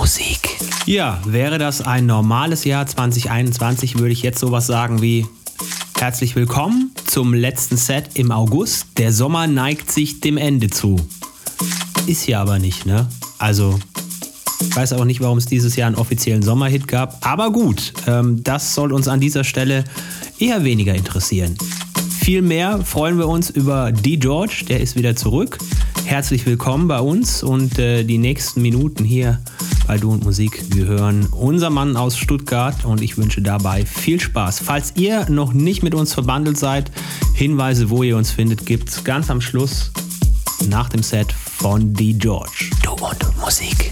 Musik. Ja, wäre das ein normales Jahr 2021, würde ich jetzt sowas sagen wie Herzlich willkommen zum letzten Set im August. Der Sommer neigt sich dem Ende zu. Ist ja aber nicht, ne? Also, ich weiß auch nicht, warum es dieses Jahr einen offiziellen Sommerhit gab. Aber gut, ähm, das soll uns an dieser Stelle eher weniger interessieren. Vielmehr freuen wir uns über D. George, der ist wieder zurück. Herzlich willkommen bei uns und äh, die nächsten Minuten hier bei Du und Musik. Wir hören unser Mann aus Stuttgart und ich wünsche dabei viel Spaß. Falls ihr noch nicht mit uns verbandelt seid, Hinweise, wo ihr uns findet, gibt es ganz am Schluss nach dem Set von D. George. Du und Musik.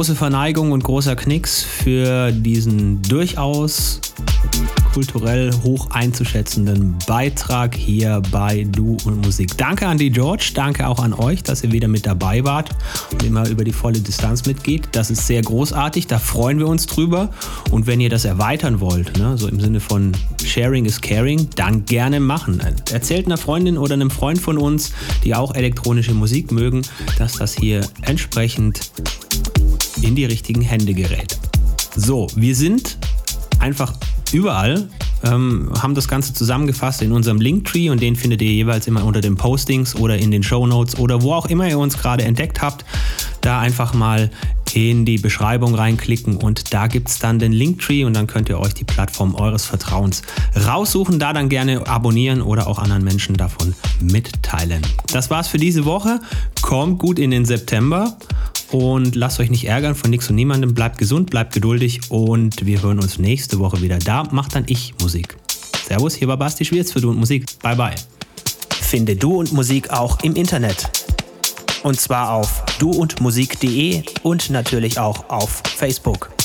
Große Verneigung und großer Knicks für diesen durchaus kulturell hoch einzuschätzenden Beitrag hier bei Du und Musik. Danke an die George, danke auch an euch, dass ihr wieder mit dabei wart und immer über die volle Distanz mitgeht. Das ist sehr großartig, da freuen wir uns drüber. Und wenn ihr das erweitern wollt, ne, so im Sinne von Sharing is Caring, dann gerne machen. Erzählt einer Freundin oder einem Freund von uns, die auch elektronische Musik mögen, dass das hier entsprechend in die richtigen Hände gerät. So, wir sind einfach überall, ähm, haben das Ganze zusammengefasst in unserem Linktree und den findet ihr jeweils immer unter den Postings oder in den Show Notes oder wo auch immer ihr uns gerade entdeckt habt. Da einfach mal in die Beschreibung reinklicken und da gibt es dann den Linktree und dann könnt ihr euch die Plattform eures Vertrauens raussuchen, da dann gerne abonnieren oder auch anderen Menschen davon mitteilen. Das war's für diese Woche. Kommt gut in den September und lasst euch nicht ärgern von nichts und niemandem. Bleibt gesund, bleibt geduldig und wir hören uns nächste Woche wieder. Da macht dann ich Musik. Servus, hier war Basti Schwierz für Du und Musik. Bye bye. Finde Du und Musik auch im Internet. Und zwar auf duundmusik.de und natürlich auch auf Facebook.